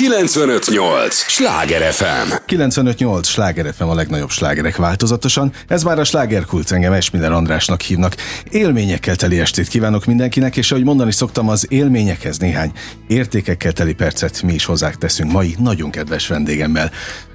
958! Sláger FM! 958! Sláger FM a legnagyobb slágerek változatosan. Ez már a slágerkult, engem Esmiller Andrásnak hívnak. Élményekkel teli estét kívánok mindenkinek, és ahogy mondani szoktam, az élményekhez néhány értékekkel teli percet mi is hozzá teszünk mai nagyon kedves vendégemmel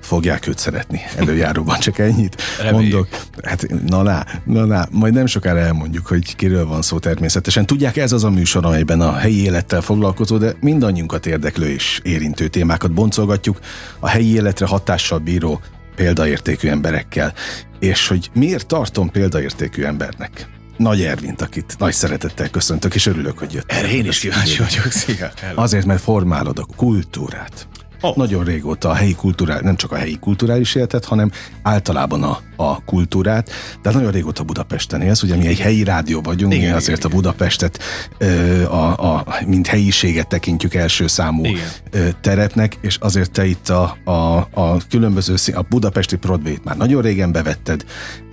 fogják őt szeretni. Előjáróban csak ennyit Reméljük. mondok. Hát na, na, na, na, majd nem sokára elmondjuk, hogy kiről van szó természetesen. Tudják, ez az a műsor, amelyben a helyi élettel foglalkozó, de mindannyiunkat érdeklő és érintő témákat boncolgatjuk a helyi életre hatással bíró példaértékű emberekkel. És hogy miért tartom példaértékű embernek? Nagy Ervint, akit nagy szeretettel köszöntök, és örülök, hogy jött. Erre én is kíváncsi vagyok, szia! Azért, mert formálod a kultúrát. Oh. Nagyon régóta a helyi kultúrál, nem csak a helyi kulturális életet, hanem általában a, a kultúrát, de nagyon régóta Budapesten élsz, ugye mi egy helyi rádió vagyunk, igen, mi azért igen, a Budapestet a, a, mint helyiséget tekintjük első számú igen. terepnek, és azért te itt a, a, a különböző, a budapesti Broadway-t már nagyon régen bevetted,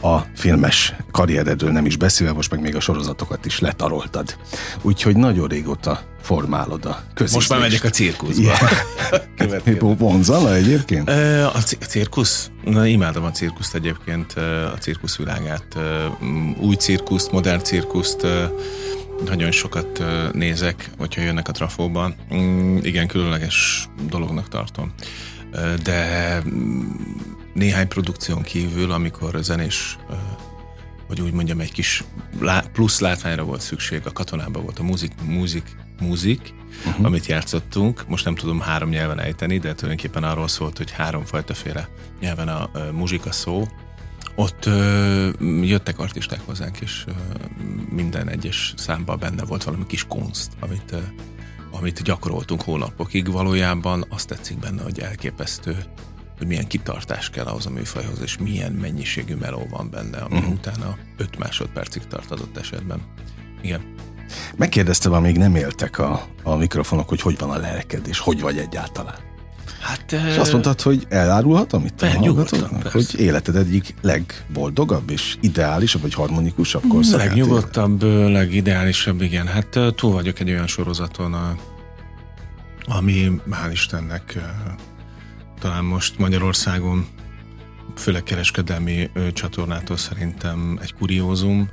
a filmes karrieredről nem is beszélve, most meg még a sorozatokat is letaroltad. Úgyhogy nagyon régóta formálod a közítést. Most már megyek a cirkuszba. Yeah. Vonzala egyébként? A, c- a cirkusz? Na, imádom a cirkuszt egyébként, a cirkusz világát. Új cirkuszt, modern cirkuszt, nagyon sokat nézek, hogyha jönnek a trafóban. Mm, igen, különleges dolognak tartom. De néhány produkción kívül, amikor zenés hogy úgy mondjam, egy kis plusz látványra volt szükség, a katonában volt a múzik, múzik, múzik, uh-huh. amit játszottunk. Most nem tudom három nyelven ejteni, de tulajdonképpen arról szólt, hogy háromfajta féle nyelven a, a muzsika szó. Ott ö, jöttek artisták hozzánk, és ö, minden egyes számban benne volt valami kis kunst, amit, ö, amit gyakoroltunk hónapokig. Valójában azt tetszik benne, hogy elképesztő hogy milyen kitartás kell ahhoz a műfajhoz, és milyen mennyiségű meló van benne, ami uh-huh. utána 5 másodpercig tart adott esetben. Igen. Megkérdeztem, amíg nem éltek a, a mikrofonok, hogy hogy van a lelked, és hogy vagy egyáltalán. Hát, és azt mondtad, hogy elárulhatom itt a hallgatóknak, hogy életed egyik legboldogabb és ideálisabb, vagy harmonikusabb korszakát Legnyugodtabb, legideálisabb, igen. Hát túl vagyok egy olyan sorozaton, a, ami hál' Istennek talán most Magyarországon főleg kereskedelmi csatornától szerintem egy kuriózum,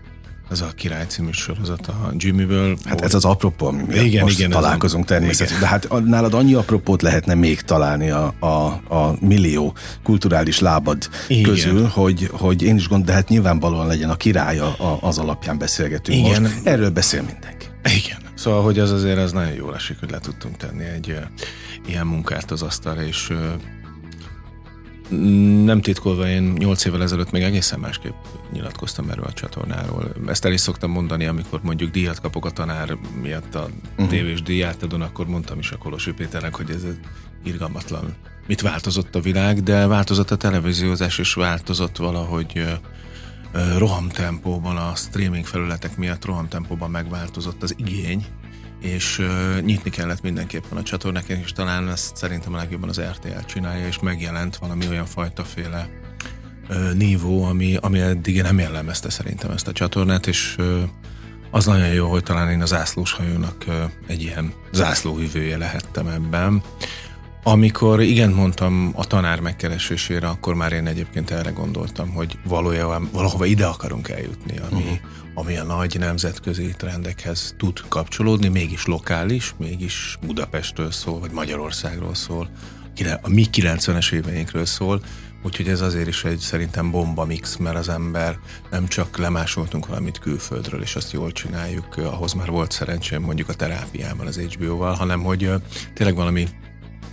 ez a Király című sorozat a Jimmy-ből. Hát ez az apropó, ami miatt igen, most igen, találkozunk természetesen. De hát nálad annyi apropót lehetne még találni a, a, a millió kulturális lábad igen. közül, hogy, hogy én is gondolom, de hát nyilvánvalóan legyen a király a, az alapján beszélgetünk igen. most. Erről beszél mindenki. Igen. Szóval, hogy az azért az nagyon jól esik, hogy le tudtunk tenni egy ilyen munkát az asztalra, és nem titkolva, én 8 évvel ezelőtt még egészen másképp nyilatkoztam erről a csatornáról. Ezt el is szoktam mondani, amikor mondjuk díjat kapok a tanár miatt a uh-huh. tévés díjátadon, akkor mondtam is a Kolosi Péternek, hogy ez irgalmatlan. Mit változott a világ, de változott a televíziózás, és változott valahogy rohamtempóban, a streaming felületek miatt rohamtempóban megváltozott az igény, és uh, nyitni kellett mindenképpen a csatornák, és talán ezt szerintem a legjobban az RTL csinálja, és megjelent valami olyan fajta féle uh, nívó, ami, ami eddig nem jellemezte szerintem ezt a csatornát, és uh, az nagyon jó, hogy talán én az zászlós hajónak uh, egy ilyen zászlóhűvője lehettem ebben. Amikor igen mondtam a tanár megkeresésére, akkor már én egyébként erre gondoltam, hogy valójában valahova ide akarunk eljutni, ami, uh-huh ami a nagy nemzetközi trendekhez tud kapcsolódni, mégis lokális, mégis Budapestről szól, vagy Magyarországról szól, a mi 90-es éveinkről szól, úgyhogy ez azért is egy szerintem bomba mix, mert az ember nem csak lemásoltunk valamit külföldről, és azt jól csináljuk, ahhoz már volt szerencsém mondjuk a terápiával, az HBO-val, hanem hogy tényleg valami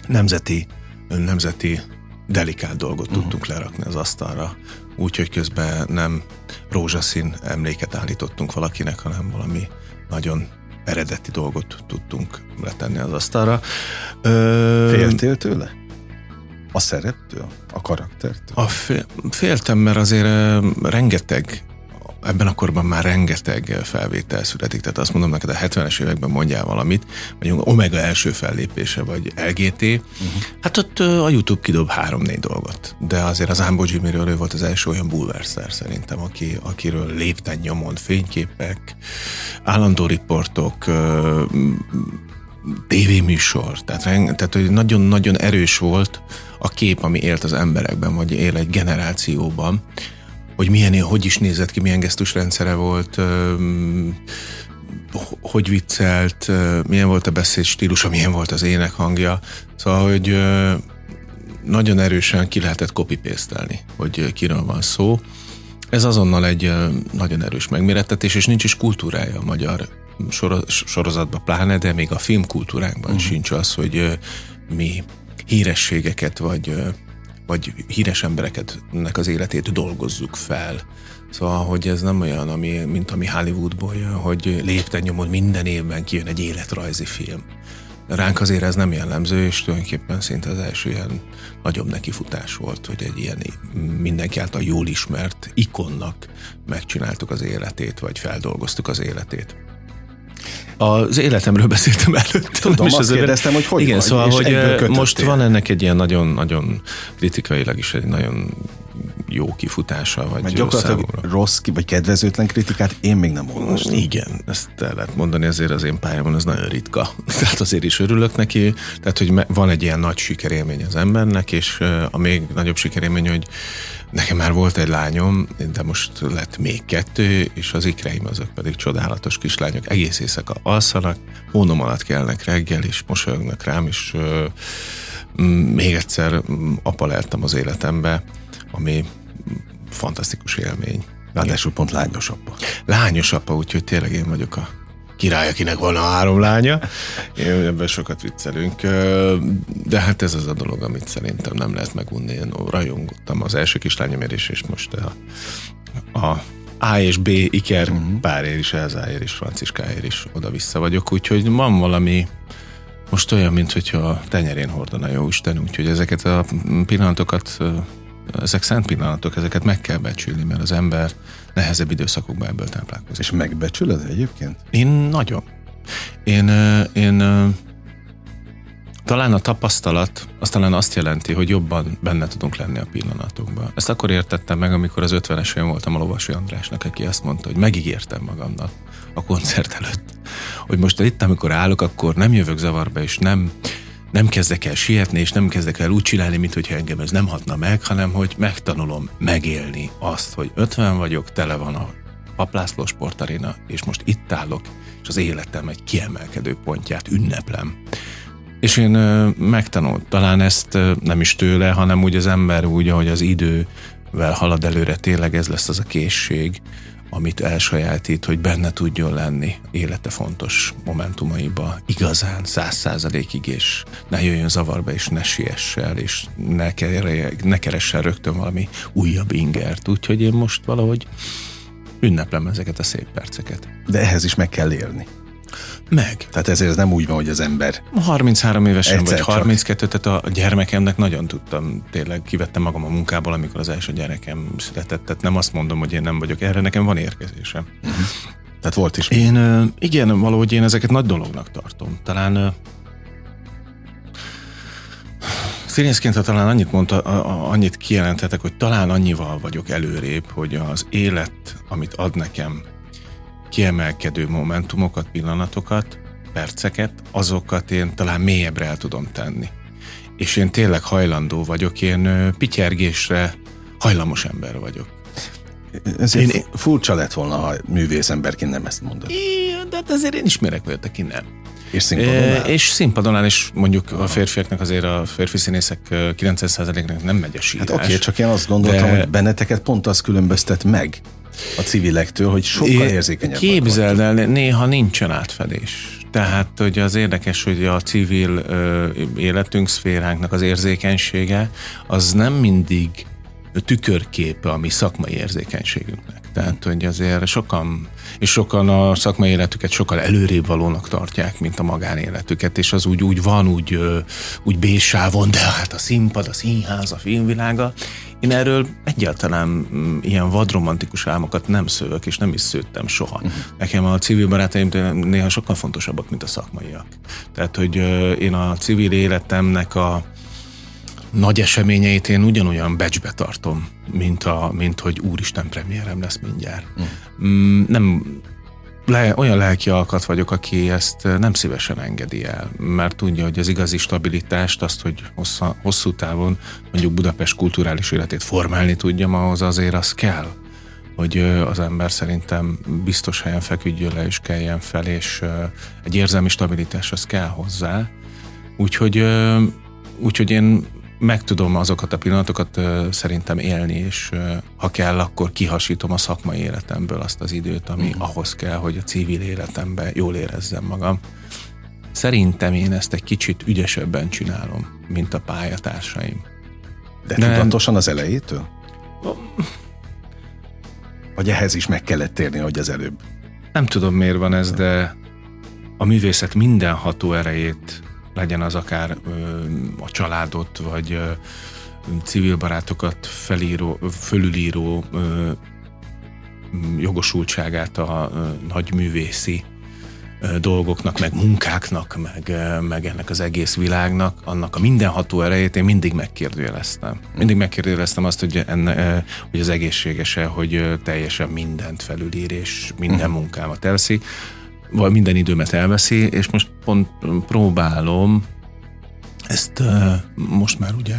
nemzeti, nemzeti delikát dolgot uh-huh. tudtunk lerakni az asztalra, úgyhogy közben nem rózsaszín emléket állítottunk valakinek, hanem valami nagyon eredeti dolgot tudtunk letenni az asztalra. Ö... Féltél tőle? A szereptől? A karaktertől? A fél, féltem, mert azért rengeteg ebben a korban már rengeteg felvétel születik, tehát azt mondom neked, a 70-es években mondjál valamit, vagy Omega első fellépése, vagy LGT, uh-huh. hát ott a YouTube kidob három-négy dolgot. De azért az Ambo Jimmyről ő volt az első olyan bulverszer szerintem, aki, akiről lépten nyomon fényképek, állandó riportok, tévéműsor, tehát, tehát hogy nagyon-nagyon erős volt a kép, ami élt az emberekben, vagy él egy generációban, hogy milyen, hogy is nézett ki, milyen gesztusrendszere volt, hogy viccelt, milyen volt a beszédstílusa, milyen volt az ének hangja. Szóval, hogy nagyon erősen ki lehetett copy hogy kiről van szó. Ez azonnal egy nagyon erős megmérettetés, és nincs is kultúrája a magyar sorozatban pláne, de még a filmkultúránkban uh-huh. sincs az, hogy mi hírességeket vagy, vagy híres embereket az életét dolgozzuk fel. Szóval, hogy ez nem olyan, ami, mint ami Hollywoodból jön, hogy lépten nyomod minden évben kijön egy életrajzi film. Ránk azért ez nem jellemző, és tulajdonképpen szinte az első ilyen nagyobb nekifutás volt, hogy egy ilyen mindenki által jól ismert ikonnak megcsináltuk az életét, vagy feldolgoztuk az életét. Az életemről beszéltem előtt. Tudom, és azt kérdeztem, hogy hogy Igen, vagy, szóval, hogy most van ennek egy ilyen nagyon-nagyon kritikailag is egy nagyon jó kifutása, vagy Mert gyakorlatilag számomra. rossz vagy kedvezőtlen kritikát én még nem olvastam. Igen, ezt el lehet mondani, azért az én pályámon ez nagyon ritka. Tehát azért is örülök neki, tehát hogy van egy ilyen nagy sikerélmény az embernek, és a még nagyobb sikerélmény, hogy Nekem már volt egy lányom, de most lett még kettő, és az ikreim azok pedig csodálatos kislányok. Egész éjszaka alszanak, hónom alatt kelnek reggel, és mosolyognak rám, és ö, még egyszer apa lehettem az életembe, ami fantasztikus élmény. Ráadásul pont lányos apa. Lányos apa, úgyhogy tényleg én vagyok a király, akinek van a három lánya. Én ebben sokat viccelünk. De hát ez az a dolog, amit szerintem nem lehet megunni. Én rajongottam az első kislányomért is, és most a, a a és B iker uh-huh. párért is, Elzáért is, Franciskáért is oda-vissza vagyok, úgyhogy van valami most olyan, mint hogyha tenyerén hordana jó Isten, úgyhogy ezeket a pillanatokat ezek szent pillanatok, ezeket meg kell becsülni, mert az ember nehezebb időszakokban ebből táplálkozik. És megbecsülöd egyébként? Én nagyon. Én, én talán a tapasztalat az talán azt jelenti, hogy jobban benne tudunk lenni a pillanatokban. Ezt akkor értettem meg, amikor az 50-es évben voltam a Lovasi Andrásnak, aki azt mondta, hogy megígértem magamnak a koncert előtt, hogy most itt, amikor állok, akkor nem jövök zavarba, és nem nem kezdek el sietni, és nem kezdek el úgy csinálni, mint hogyha engem ez nem hatna meg, hanem hogy megtanulom megélni azt, hogy 50 vagyok, tele van a Paplászló sportaréna, és most itt állok, és az életem egy kiemelkedő pontját ünneplem. És én megtanult, talán ezt nem is tőle, hanem úgy az ember úgy, ahogy az idővel halad előre, tényleg ez lesz az a készség, amit elsajátít, hogy benne tudjon lenni élete fontos momentumaiba igazán száz százalékig, és ne jöjjön zavarba, és ne siessel, és ne, kerje, ne keressen rögtön valami újabb ingert. Úgyhogy én most valahogy ünneplem ezeket a szép perceket. De ehhez is meg kell élni. Meg. Tehát ezért ez nem úgy van, hogy az ember... 33 évesen vagy 32, csak. tehát a gyermekemnek nagyon tudtam, tényleg kivettem magam a munkából, amikor az első gyerekem született. Tehát nem azt mondom, hogy én nem vagyok erre, nekem van érkezésem. Uh-huh. Tehát volt is. Én, igen, valahogy én ezeket nagy dolognak tartom. Talán Színészként, ha talán annyit mondta, annyit kijelenthetek, hogy talán annyival vagyok előrébb, hogy az élet, amit ad nekem, kiemelkedő momentumokat, pillanatokat, perceket, azokat én talán mélyebbre el tudom tenni. És én tényleg hajlandó vagyok, én pityergésre hajlamos ember vagyok. Ez én, furcsa lett volna, ha művészemberként nem ezt mondod. Igen, de hát azért én ismerek olyat, aki nem. És színpadon áll? És színpadon áll, és mondjuk Aha. a férfiaknak azért a férfi színészek 90%-nak nem megy a sírás. Hát oké, okay, csak én azt gondoltam, de... hogy benneteket pont az különböztet meg a civilektől, hogy sokkal érzékenyebb. Képzeld el, néha nincsen átfedés. Tehát, hogy az érdekes, hogy a civil ö, életünk, szféránknak az érzékenysége, az nem mindig tükörképe a mi szakmai érzékenységünknek. Tehát, hogy azért sokan, és sokan a szakmai életüket sokkal előrébb valónak tartják, mint a magánéletüket, és az úgy, úgy van, úgy, úgy bésávon, de hát a színpad, a színház, a filmvilága. Én erről egyáltalán mm, ilyen vadromantikus álmokat nem szövök, és nem is szőttem soha. Uh-huh. Nekem a civil barátaim néha sokkal fontosabbak, mint a szakmaiak. Tehát, hogy én a civil életemnek a nagy eseményeit én ugyanolyan becsbe tartom, mint, a, mint hogy úristen premierem lesz mindjárt. Mm. Mm, nem le, olyan lelki alkat vagyok, aki ezt nem szívesen engedi el, mert tudja, hogy az igazi stabilitást, azt, hogy hossza, hosszú távon mondjuk Budapest kulturális életét formálni tudjam, ahhoz azért az kell, hogy az ember szerintem biztos helyen feküdjön le és keljen fel, és egy érzelmi stabilitás az kell hozzá. Úgyhogy, úgyhogy én meg tudom azokat a pillanatokat szerintem élni, és ha kell, akkor kihasítom a szakmai életemből azt az időt, ami uh-huh. ahhoz kell, hogy a civil életemben jól érezzem magam. Szerintem én ezt egy kicsit ügyesebben csinálom, mint a pályatársaim. De, De tudatosan az elejétől? Vagy ehhez is meg kellett térni, hogy az előbb? Nem tudom, miért van ez, de a művészet minden ható erejét legyen az akár a családot, vagy civil barátokat felíró, fölülíró jogosultságát a nagy művészi dolgoknak, meg munkáknak, meg, meg ennek az egész világnak, annak a mindenható erejét én mindig megkérdőjeleztem. Mindig megkérdőjeleztem azt, hogy, enne, hogy az egészséges-e, hogy teljesen mindent felülír, és minden mhm. munkámat elveszi vagy minden időmet elveszi, és most pont próbálom ezt most már ugye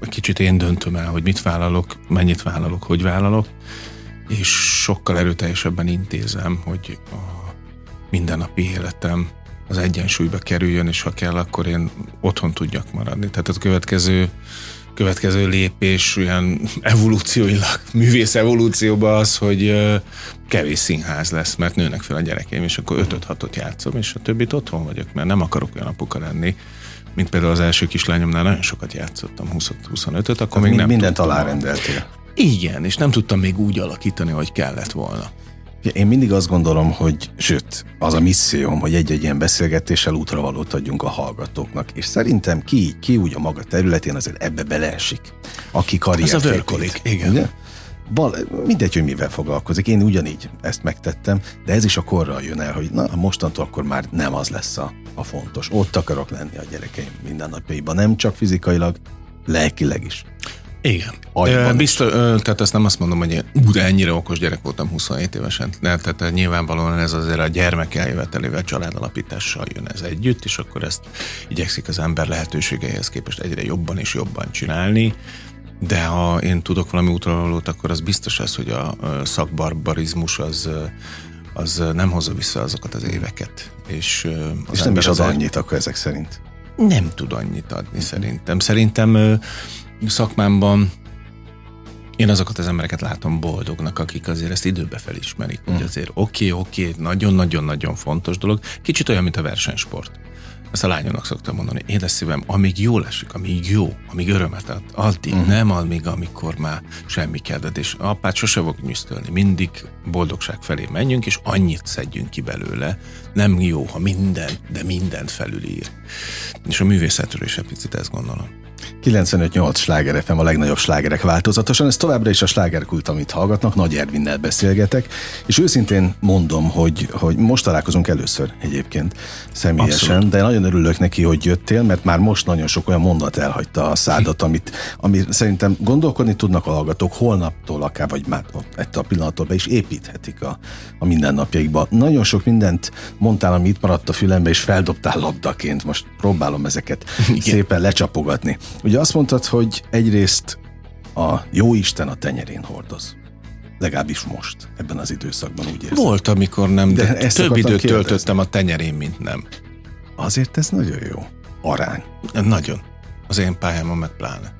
kicsit én döntöm el, hogy mit vállalok, mennyit vállalok, hogy vállalok, és sokkal erőteljesebben intézem, hogy a mindennapi életem az egyensúlyba kerüljön, és ha kell, akkor én otthon tudjak maradni. Tehát a következő következő lépés olyan evolúcióilag, művész evolúcióban az, hogy kevés színház lesz, mert nőnek fel a gyerekeim, és akkor 5-6-ot játszom, és a többit otthon vagyok, mert nem akarok olyan apuka lenni, mint például az első kislányomnál nagyon sokat játszottam, 20-25-öt, akkor még nem Mindent alárendeltél. Igen, és nem tudtam még úgy alakítani, hogy kellett volna. Én mindig azt gondolom, hogy, sőt, az a misszióm, hogy egy-egy ilyen beszélgetéssel útravalót adjunk a hallgatóknak, és szerintem ki, ki úgy a maga területén azért ebbe beleesik, aki karriert Ez a vörkolik, igen. Ugye? Bal, mindegy, hogy mivel foglalkozik. Én ugyanígy ezt megtettem, de ez is a korral jön el, hogy na, mostantól akkor már nem az lesz a, a fontos. Ott akarok lenni a gyerekeim mindennapjaiban, nem csak fizikailag, lelkileg is. Igen. Agyban Biztos, tehát ezt nem azt mondom, hogy ú, de ennyire okos gyerek voltam 27 évesen. De, tehát nyilvánvalóan ez azért a gyermek eljövetelével, családalapítással jön ez együtt, és akkor ezt igyekszik az ember lehetőségeihez képest egyre jobban és jobban csinálni. De ha én tudok valami útravalót, akkor az biztos az, hogy a szakbarbarizmus az az nem hozza vissza azokat az éveket. És, az és nem is az annyit akkor ezek szerint? Nem tud annyit adni szerintem. Szerintem szakmámban én azokat az embereket látom boldognak, akik azért ezt időbe felismerik, hogy mm. azért oké, okay, oké, okay, nagyon-nagyon-nagyon fontos dolog. Kicsit olyan, mint a versenysport. Ezt a lányomnak szoktam mondani, édes szívem, amíg jól esik, amíg jó, amíg örömet ad, addig, uh-huh. nem amíg, amikor már semmi kedved, és apát sose fog nyűsztölni, mindig boldogság felé menjünk, és annyit szedjünk ki belőle, nem jó, ha mindent, de mindent felülír. És a művészetről is egy picit ezt gondolom. 95-8 sláger FM a legnagyobb slágerek változatosan, ez továbbra is a slágerkult, amit hallgatnak, Nagy Ervinnel beszélgetek, és őszintén mondom, hogy, hogy most találkozunk először egyébként személyesen, Abszolút. de nagyon örülök neki, hogy jöttél, mert már most nagyon sok olyan mondat elhagyta a szádat, amit, amit szerintem gondolkodni tudnak a hallgatók holnaptól akár, vagy már ettől a pillanattól be is építhetik a, a mindennapjaikba. Nagyon sok mindent mondtál, ami itt maradt a fülembe, és feldobtál labdaként, most próbálom ezeket Igen. szépen lecsapogatni. Ugye azt mondtad, hogy egyrészt a jó Isten a tenyerén hordoz. Legalábbis most, ebben az időszakban úgy érzem. Volt, amikor nem, de, de több időt kérdezni. töltöttem a tenyerén, mint nem. Azért ez nagyon jó. Arány. Nagyon. Az én pályámon meg pláne.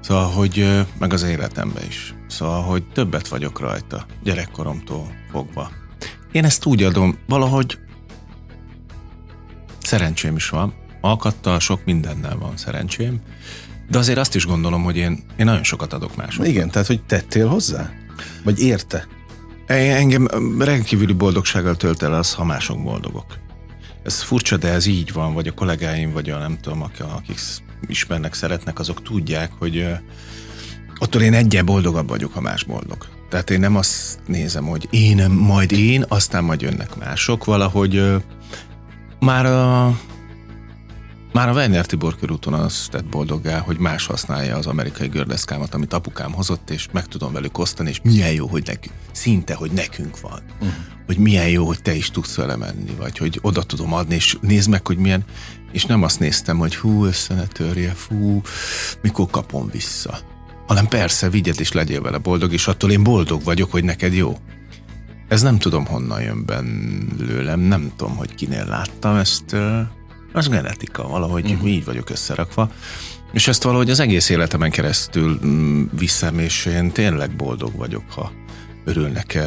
Szóval, hogy meg az életemben is. Szóval, hogy többet vagyok rajta, gyerekkoromtól fogva. Én ezt úgy adom, valahogy szerencsém is van, alkattal, sok mindennel van szerencsém, de azért azt is gondolom, hogy én, én nagyon sokat adok másoknak. Igen, tehát hogy tettél hozzá? Vagy érte? Engem rendkívüli boldogsággal tölt el az, ha mások boldogok. Ez furcsa, de ez így van, vagy a kollégáim, vagy a nem tudom, akik ismernek, szeretnek, azok tudják, hogy attól én egyen boldogabb vagyok, ha más boldog. Tehát én nem azt nézem, hogy én, majd én, aztán majd jönnek mások, valahogy már a Már a Werner Tibor körúton azt tett boldoggá, hogy más használja az amerikai gördeszkámat, amit apukám hozott, és meg tudom velük osztani, és milyen jó, hogy nekünk, szinte, hogy nekünk van. Uh-huh. Hogy milyen jó, hogy te is tudsz vele menni, vagy hogy oda tudom adni, és nézd meg, hogy milyen, és nem azt néztem, hogy hú, össze ne törje, fú, mikor kapom vissza. Hanem persze, vigyed és legyél vele boldog, és attól én boldog vagyok, hogy neked jó. Ez nem tudom honnan jön belőlem, nem tudom, hogy kinél láttam ezt, az genetika, valahogy uh-huh. így vagyok összerakva. És ezt valahogy az egész életemen keresztül mm, viszem, és én tényleg boldog vagyok, ha örülnek,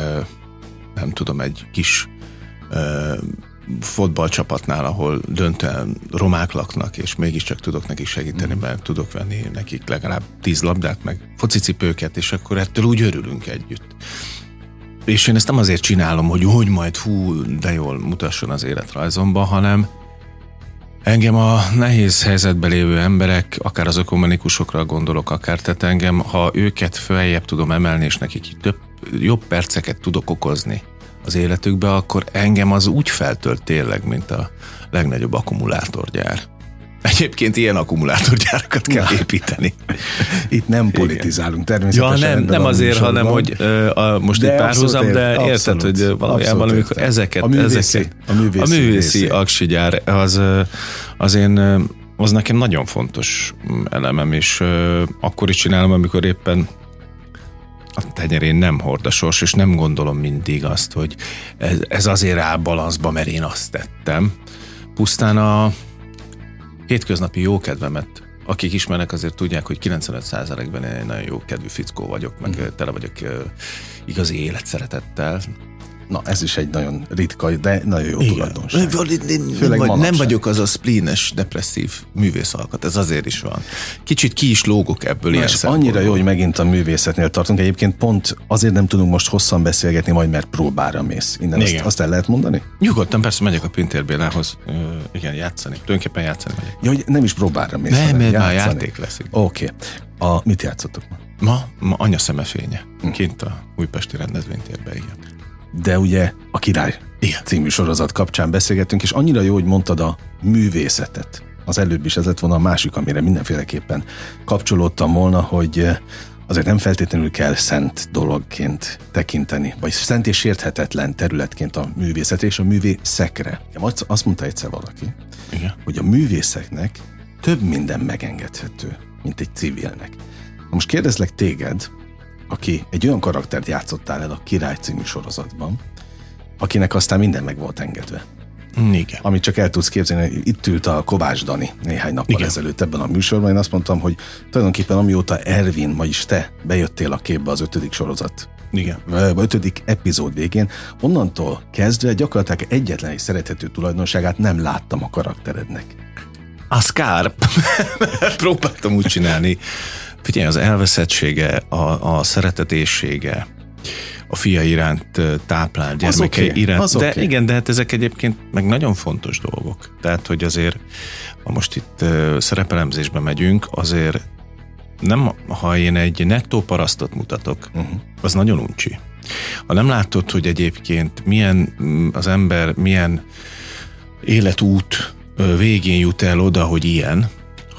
nem tudom, egy kis fotballcsapatnál, ahol döntően romák laknak, és mégiscsak tudok nekik segíteni, mm. mert tudok venni nekik legalább tíz labdát, meg focicipőket, és akkor ettől úgy örülünk együtt. És én ezt nem azért csinálom, hogy hogy majd hú, de jól mutasson az életrajzomban, hanem Engem a nehéz helyzetben lévő emberek, akár az ökumenikusokra gondolok, akár tehát engem, ha őket feljebb tudom emelni, és nekik több, jobb perceket tudok okozni az életükbe, akkor engem az úgy feltölt tényleg, mint a legnagyobb akkumulátorgyár. Egyébként ilyen akkumulátorgyárakat kell Na. építeni. Itt nem politizálunk természetesen. Ja, nem, nem azért, hanem hogy uh, a, most de egy párhuzam, de abszolút, érted, hogy valójában amikor ezeket, a művészi, ezeket, a művészi, a művészi aksigyár, az, az én az nekem nagyon fontos elemem, és uh, akkor is csinálom, amikor éppen a tenyerén nem hord a sors, és nem gondolom mindig azt, hogy ez, ez azért áll balanszba, mert én azt tettem. Pusztán a, hétköznapi jókedvemet akik ismernek, azért tudják, hogy 95%-ben én egy nagyon jó kedvű fickó vagyok, meg mm. tele vagyok igazi életszeretettel. Na, ez is egy nagyon ritka, de nagyon jó Igen. tulajdonság. Nem, vagyok az a splínes, depresszív művészalkat, ez azért is van. Kicsit ki is lógok ebből Na, ilyen és annyira jó, hogy megint a művészetnél tartunk. Egyébként pont azért nem tudunk most hosszan beszélgetni, majd mert próbára mész. Innen azt, azt, el lehet mondani? Nyugodtan, persze megyek a Pintér Bélához, igen, játszani. Tulajdonképpen játszani megyek. Ja, hogy nem is próbára mész. Nem, mert már játék lesz. Oké. Okay. A, mit játszottok ma? Ma, ma anya szemefénye. Hm. Kint a újpesti rendezvénytérben, igen de ugye a Király Igen. című sorozat kapcsán beszélgettünk, és annyira jó, hogy mondtad a művészetet. Az előbb is ez lett volna a másik, amire mindenféleképpen kapcsolódtam volna, hogy eh, azért nem feltétlenül kell szent dologként tekinteni, vagy szent és érthetetlen területként a művészet és a művészekre. Azt mondta egyszer valaki, Igen. hogy a művészeknek több minden megengedhető, mint egy civilnek. most kérdezlek téged, aki egy olyan karaktert játszottál el a Király című sorozatban, akinek aztán minden meg volt engedve. Igen. Amit csak el tudsz képzelni, itt ült a Kovács Dani néhány nappal Igen. ezelőtt ebben a műsorban, én azt mondtam, hogy tulajdonképpen amióta Ervin, vagyis te bejöttél a képbe az ötödik sorozat igen. ötödik epizód végén, onnantól kezdve gyakorlatilag egyetlen egy szerethető tulajdonságát nem láttam a karakterednek. Az kár. Próbáltam úgy csinálni, Figyelj, az elveszettsége, a, a szeretetéssége, a fia iránt táplált gyermekei okay, iránt. De okay. igen, de hát ezek egyébként meg nagyon fontos dolgok. Tehát, hogy azért, ha most itt szerepelemzésbe megyünk, azért nem, ha én egy nettó parasztot mutatok, uh-huh. az nagyon uncsi. Ha nem látod, hogy egyébként milyen az ember, milyen életút végén jut el oda, hogy ilyen,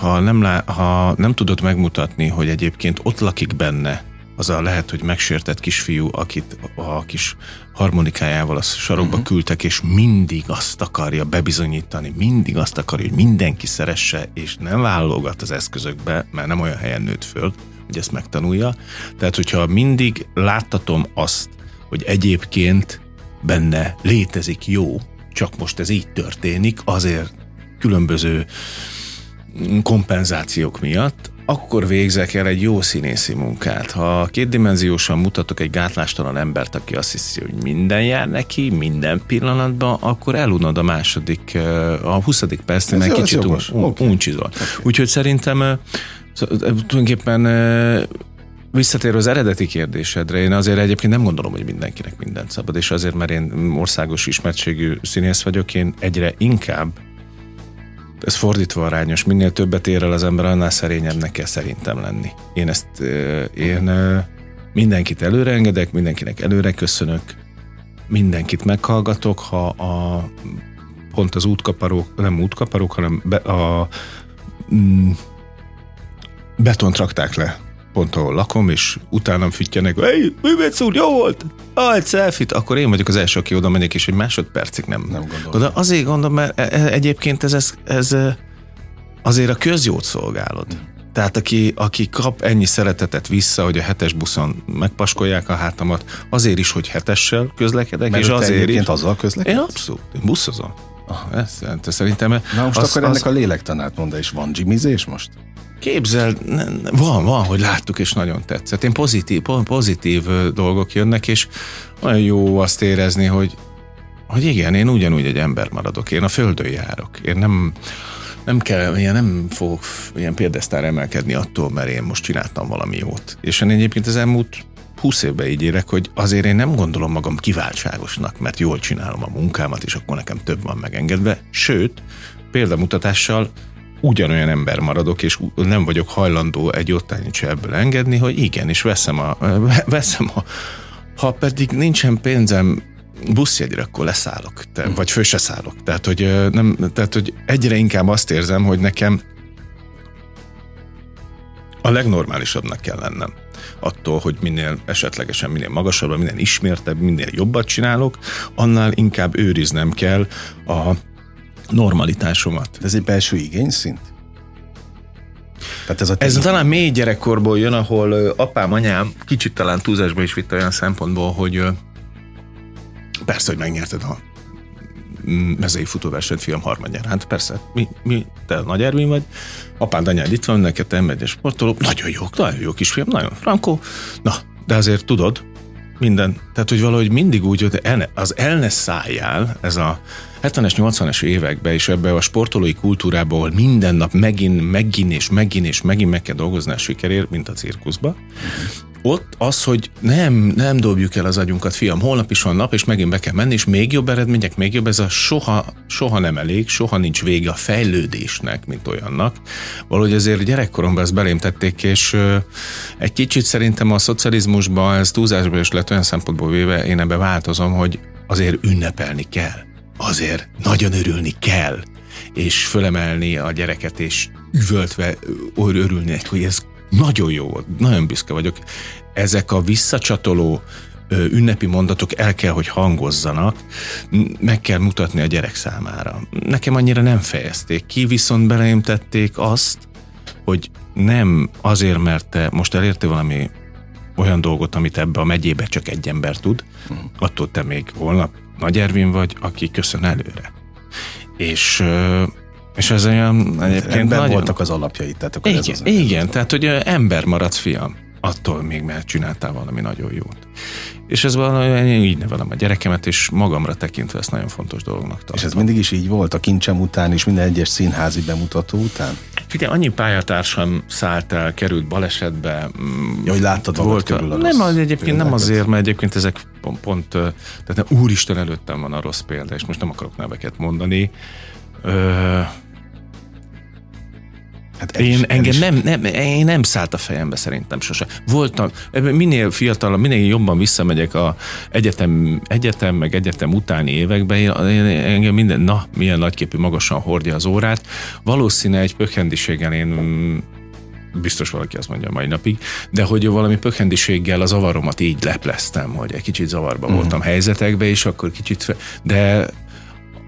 ha nem, lá, ha nem tudod megmutatni, hogy egyébként ott lakik benne az a lehet, hogy megsértett kisfiú, akit a kis harmonikájával a sarokba uh-huh. küldtek, és mindig azt akarja bebizonyítani, mindig azt akarja, hogy mindenki szeresse, és nem válogat az eszközökbe, mert nem olyan helyen nőtt föl, hogy ezt megtanulja. Tehát, hogyha mindig láttatom azt, hogy egyébként benne létezik jó, csak most ez így történik, azért különböző kompenzációk miatt, akkor végzek el egy jó színészi munkát. Ha kétdimenziósan mutatok egy gátlástalan embert, aki azt hiszi, hogy minden jár neki, minden pillanatban, akkor elunod a második, a 20. percnél, mert kicsit un, un, okay. uncsizol. Okay. Úgyhogy szerintem tulajdonképpen Visszatérő az eredeti kérdésedre, én azért egyébként nem gondolom, hogy mindenkinek mindent szabad, és azért, mert én országos ismertségű színész vagyok, én egyre inkább ez fordítva arányos, minél többet ér el az ember, annál szerényebbnek kell szerintem lenni. Én ezt, én mindenkit előre engedek, mindenkinek előre köszönök, mindenkit meghallgatok, ha a pont az útkaparók, nem útkaparók, hanem be, a mm, betont rakták le pont ahol lakom, és utánam füttyenek, hey, művész úr, jó volt! Ah, egy selfit, akkor én vagyok az első, aki oda megyek, és egy másodpercig nem. Nem gondolom. De azért gondolom, mert e- e- egyébként ez, ez, ez azért a közjót szolgálod. Tehát aki, aki kap ennyi szeretetet vissza, hogy a hetes buszon megpaskolják a hátamat, azért is, hogy hetessel közlekedek, Mert és azért is. azzal Én közlekedsz? abszolút, én buszozom. Ah, ez, szerintem... Na most az- akkor ennek az- a lélektanát mondd, és van gymizés most? Képzeld, van, van, hogy láttuk, és nagyon tetszett. Én pozitív, po- pozitív dolgok jönnek, és olyan jó azt érezni, hogy, hogy igen, én ugyanúgy egy ember maradok. Én a földön járok. Én nem, nem kell, ilyen nem fogok ilyen példesztára emelkedni attól, mert én most csináltam valami jót. És én egyébként az elmúlt 20 évben így érek, hogy azért én nem gondolom magam kiváltságosnak, mert jól csinálom a munkámat, és akkor nekem több van megengedve. Sőt, példamutatással ugyanolyan ember maradok, és nem vagyok hajlandó egy ottányit se ebből engedni, hogy igen, és veszem a, veszem a ha pedig nincsen pénzem buszjegyre, akkor leszállok, te, vagy fő se szállok. Tehát hogy, nem, tehát, hogy egyre inkább azt érzem, hogy nekem a legnormálisabbnak kell lennem. Attól, hogy minél esetlegesen minél magasabb, minél ismertebb, minél jobbat csinálok, annál inkább őriznem kell a normalitásomat. Ez egy belső igényszint? Tehát ez a Ez talán mély gyerekkorból jön, ahol ö, apám, anyám kicsit talán túlzásba is vitte olyan szempontból, hogy ö, persze, hogy megnyerted a mezei futóversenyt fiam harmadjára. Hát persze, mi, mi, te a Nagy Ervin vagy, apád, anyád itt van, neked te egy sportoló, nagyon jó, nagyon jó kisfiam, nagyon frankó. Na, de azért tudod, minden, tehát hogy valahogy mindig úgy, hogy el az el ne szálljál, ez a 70-es, 80-es években, és ebbe a sportolói kultúrába, ahol minden nap megint, megint és megint és megint meg kell dolgozni a sikerért, mint a cirkuszba, ott az, hogy nem, nem dobjuk el az agyunkat, fiam, holnap is van nap, és megint be kell menni, és még jobb eredmények, még jobb, ez a soha, soha nem elég, soha nincs vége a fejlődésnek, mint olyannak. Valahogy azért gyerekkoromban ezt belém tették, és ö, egy kicsit szerintem a szocializmusban ez túlzásban is lett olyan szempontból véve, én ebbe változom, hogy azért ünnepelni kell. Azért nagyon örülni kell és fölemelni a gyereket, és üvöltve örülni neki, hogy ez nagyon jó volt, nagyon büszke vagyok. Ezek a visszacsatoló ünnepi mondatok el kell, hogy hangozzanak, meg kell mutatni a gyerek számára. Nekem annyira nem fejezték ki, viszont beleim tették azt, hogy nem azért, mert te most elértél valami olyan dolgot, amit ebbe a megyébe csak egy ember tud, attól te még holnap Nagy Ervin vagy, aki köszön előre. És, és ez olyan egyébként Rendben nagyon... voltak az alapjai, tehát akkor ez Igen, az. igen, tehát hogy ember maradsz, fiam. Attól még, mert csináltál valami nagyon jót. És ez valami, én így nevelem a gyerekemet, és magamra tekintve ezt nagyon fontos dolognak tartom. És ez mindig is így volt, a kincsem után és minden egyes színházi bemutató után? Figyelj, annyi pályatársam szállt el, került balesetbe. mm, Ja, hogy láttad magad körül a Nem, az egyébként nem azért, mert egyébként ezek pont, pont tehát úristen előttem van a rossz példa, és most nem akarok neveket mondani. Ö, Hát én is- engem is- nem, nem, én nem szállt a fejembe szerintem sose. Voltam, minél fiatalabb, minél jobban visszamegyek a egyetem, egyetem meg egyetem utáni években, én, engem minden, na, milyen nagyképű magasan hordja az órát. Valószínű egy pökhendiséggel én biztos valaki azt mondja mai napig, de hogy valami pökhendiséggel az avaromat így lepleztem, hogy egy kicsit zavarba uh-huh. voltam helyzetekbe, és akkor kicsit, de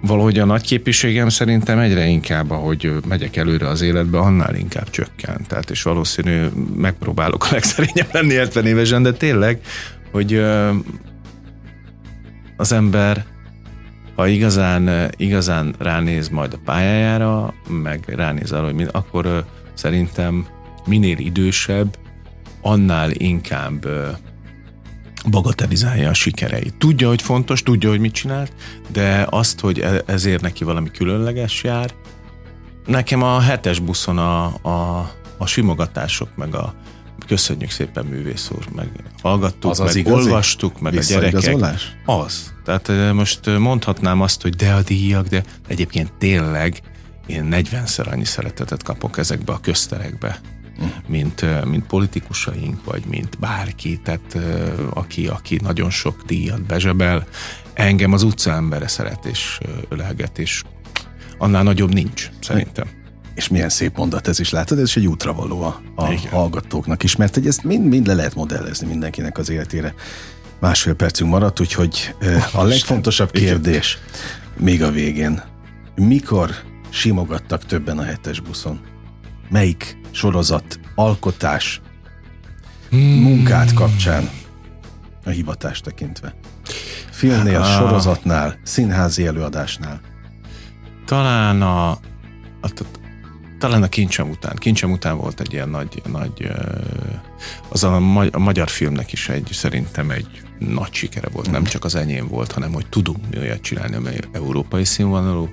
valahogy a nagy képviségem szerintem egyre inkább, ahogy megyek előre az életbe, annál inkább csökken. Tehát és valószínű megpróbálok a legszerényebb lenni 70 évesen, de tényleg, hogy az ember ha igazán, igazán ránéz majd a pályájára, meg ránéz arra, hogy mi, akkor szerintem minél idősebb, annál inkább bagatelizálja a sikereit. Tudja, hogy fontos, tudja, hogy mit csinált, de azt, hogy e- ezért neki valami különleges jár, nekem a hetes buszon a, a, a simogatások, meg a köszönjük szépen művész úr, meg hallgattuk, Az az meg igazi? olvastuk, meg a gyerekek. Az. Tehát eh, most mondhatnám azt, hogy de a díjak, de egyébként tényleg én 40-szer annyi szeretetet kapok ezekbe a közterekbe, mint, mint politikusaink, vagy mint bárki, tehát eh, aki, aki nagyon sok díjat bezsebel. Engem az utca embere szeret és ölelget, és annál nagyobb nincs, szerintem. És milyen szép mondat ez is, látod, ez is egy útravaló a, a hallgatóknak is, mert hogy ezt mind-mind le lehet modellezni mindenkinek az életére. Másfél percünk maradt, úgyhogy oh, a legfontosabb kérdés igen. még a végén. Mikor simogattak többen a hetes buszon? Melyik sorozat, alkotás, hmm. munkát kapcsán a hivatást tekintve? Filmnél, ah. sorozatnál, színházi előadásnál? Talán a, a, talán a kincsem után. Kincsem után volt egy ilyen nagy, nagy az a, a magyar filmnek is egy, szerintem egy nagy sikere volt. Nem csak az enyém volt, hanem hogy tudunk mi olyat csinálni, amely európai színvonalú.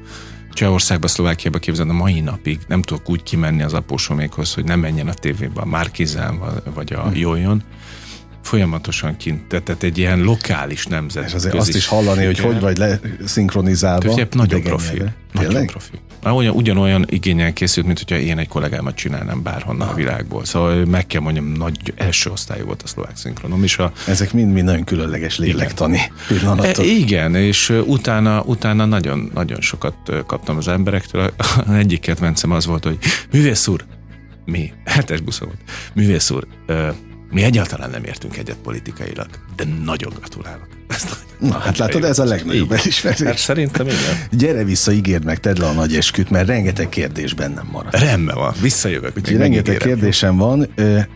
Csehországba, Szlovákiába képzeld, a mai napig nem tudok úgy kimenni az apósomékhoz, hogy nem menjen a tévébe a Márkizán vagy a hm. Jójon folyamatosan kint, tehát egy ilyen lokális nemzet. És azért azt is hallani, hogy hogy vagy leszinkronizálva. Nagyon profi. Nagyon profi. Ugyan, ugyanolyan igényen készült, mint hogyha én egy kollégámat csinálnám bárhonnan a világból. Szóval meg kell mondjam, nagy első osztályú volt a szlovák szinkronom. És a, Ezek mind-mind nagyon különleges lélektani pillanatok. E, igen, és utána, utána nagyon, nagyon sokat kaptam az emberektől. Egyik kedvencem az volt, hogy művész úr, mi, hetes busz volt, művész úr, mi egyáltalán nem értünk egyet politikailag, de nagyon gratulálok. Ezt Na, hát látod, ez a legnagyobb elismerés. Hát szerintem igen. Gyere vissza, ígérd meg, tedd le a nagy esküt, mert rengeteg kérdés bennem maradt. Rendben van, visszajövök. Úgyhogy rengeteg kérdésem van.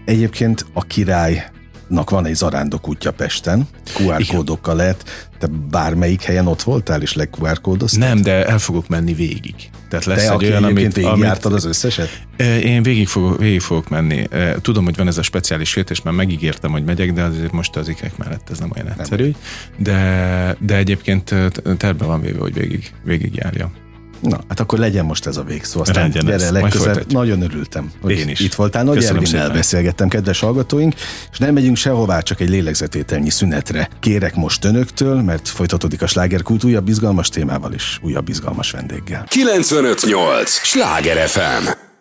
Egyébként a király van egy zarándok útja Pesten, QR kódokkal lehet, te bármelyik helyen ott voltál és leQR kódoztad? Nem, de el fogok menni végig. Tehát lesz Te, egy olyan, amit, végigjártad az összeset? Én végig fogok, végig fogok menni. Tudom, hogy van ez a speciális és már megígértem, hogy megyek, de azért most az ikek mellett ez nem olyan egyszerű. De, de egyébként terve van véve, hogy végig, végig járjam. Na, hát akkor legyen most ez a végszó. Aztán legyen gyere, ez. legközelebb. Nagyon örültem, hogy Én is. itt voltál. Nagy Ervinnel beszélgettem, kedves hallgatóink, és nem megyünk sehová, csak egy lélegzetételnyi szünetre. Kérek most önöktől, mert folytatódik a slágerkult újabb izgalmas témával és újabb izgalmas vendéggel. 958! Sláger FM!